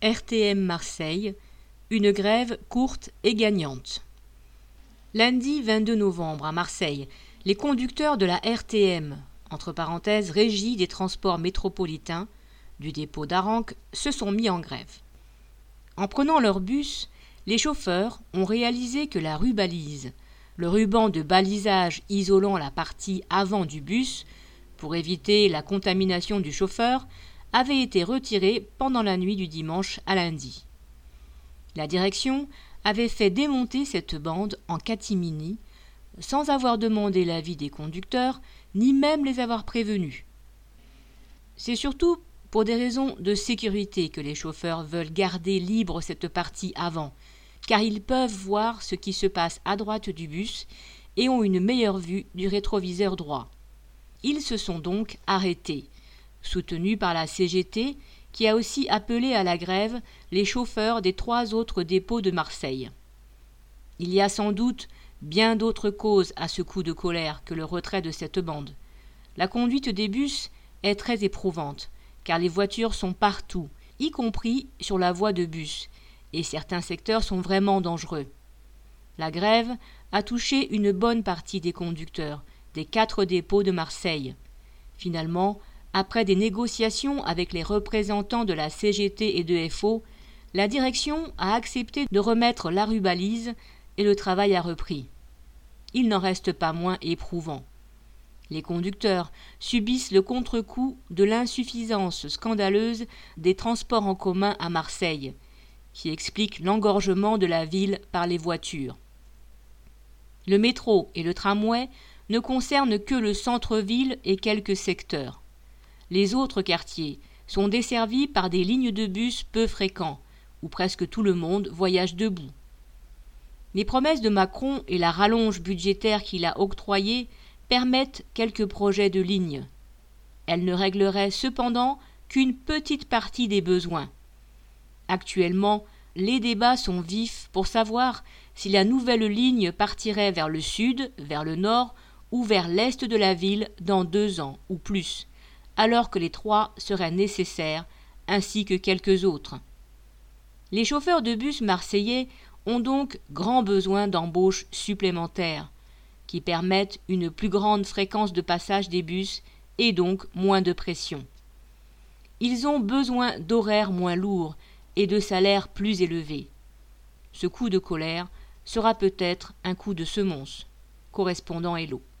RTM Marseille, une grève courte et gagnante. Lundi 22 novembre à Marseille, les conducteurs de la RTM, entre parenthèses Régie des transports métropolitains, du dépôt d'Aranque, se sont mis en grève. En prenant leur bus, les chauffeurs ont réalisé que la rubalise, le ruban de balisage isolant la partie avant du bus, pour éviter la contamination du chauffeur, avait été retiré pendant la nuit du dimanche à lundi. La direction avait fait démonter cette bande en catimini, sans avoir demandé l'avis des conducteurs, ni même les avoir prévenus. C'est surtout pour des raisons de sécurité que les chauffeurs veulent garder libre cette partie avant, car ils peuvent voir ce qui se passe à droite du bus et ont une meilleure vue du rétroviseur droit. Ils se sont donc arrêtés, soutenu par la CGT, qui a aussi appelé à la grève les chauffeurs des trois autres dépôts de Marseille. Il y a sans doute bien d'autres causes à ce coup de colère que le retrait de cette bande. La conduite des bus est très éprouvante, car les voitures sont partout, y compris sur la voie de bus, et certains secteurs sont vraiment dangereux. La grève a touché une bonne partie des conducteurs des quatre dépôts de Marseille. Finalement, après des négociations avec les représentants de la CGT et de FO, la direction a accepté de remettre la rubalise et le travail a repris. Il n'en reste pas moins éprouvant. Les conducteurs subissent le contre-coup de l'insuffisance scandaleuse des transports en commun à Marseille, qui explique l'engorgement de la ville par les voitures. Le métro et le tramway ne concernent que le centre-ville et quelques secteurs. Les autres quartiers sont desservis par des lignes de bus peu fréquents, où presque tout le monde voyage debout. Les promesses de Macron et la rallonge budgétaire qu'il a octroyée permettent quelques projets de lignes. Elles ne régleraient cependant qu'une petite partie des besoins. Actuellement, les débats sont vifs pour savoir si la nouvelle ligne partirait vers le sud, vers le nord ou vers l'est de la ville dans deux ans ou plus alors que les trois seraient nécessaires, ainsi que quelques autres. Les chauffeurs de bus marseillais ont donc grand besoin d'embauches supplémentaires, qui permettent une plus grande fréquence de passage des bus et donc moins de pression. Ils ont besoin d'horaires moins lourds et de salaires plus élevés. Ce coup de colère sera peut-être un coup de semonce. Correspondant Hello.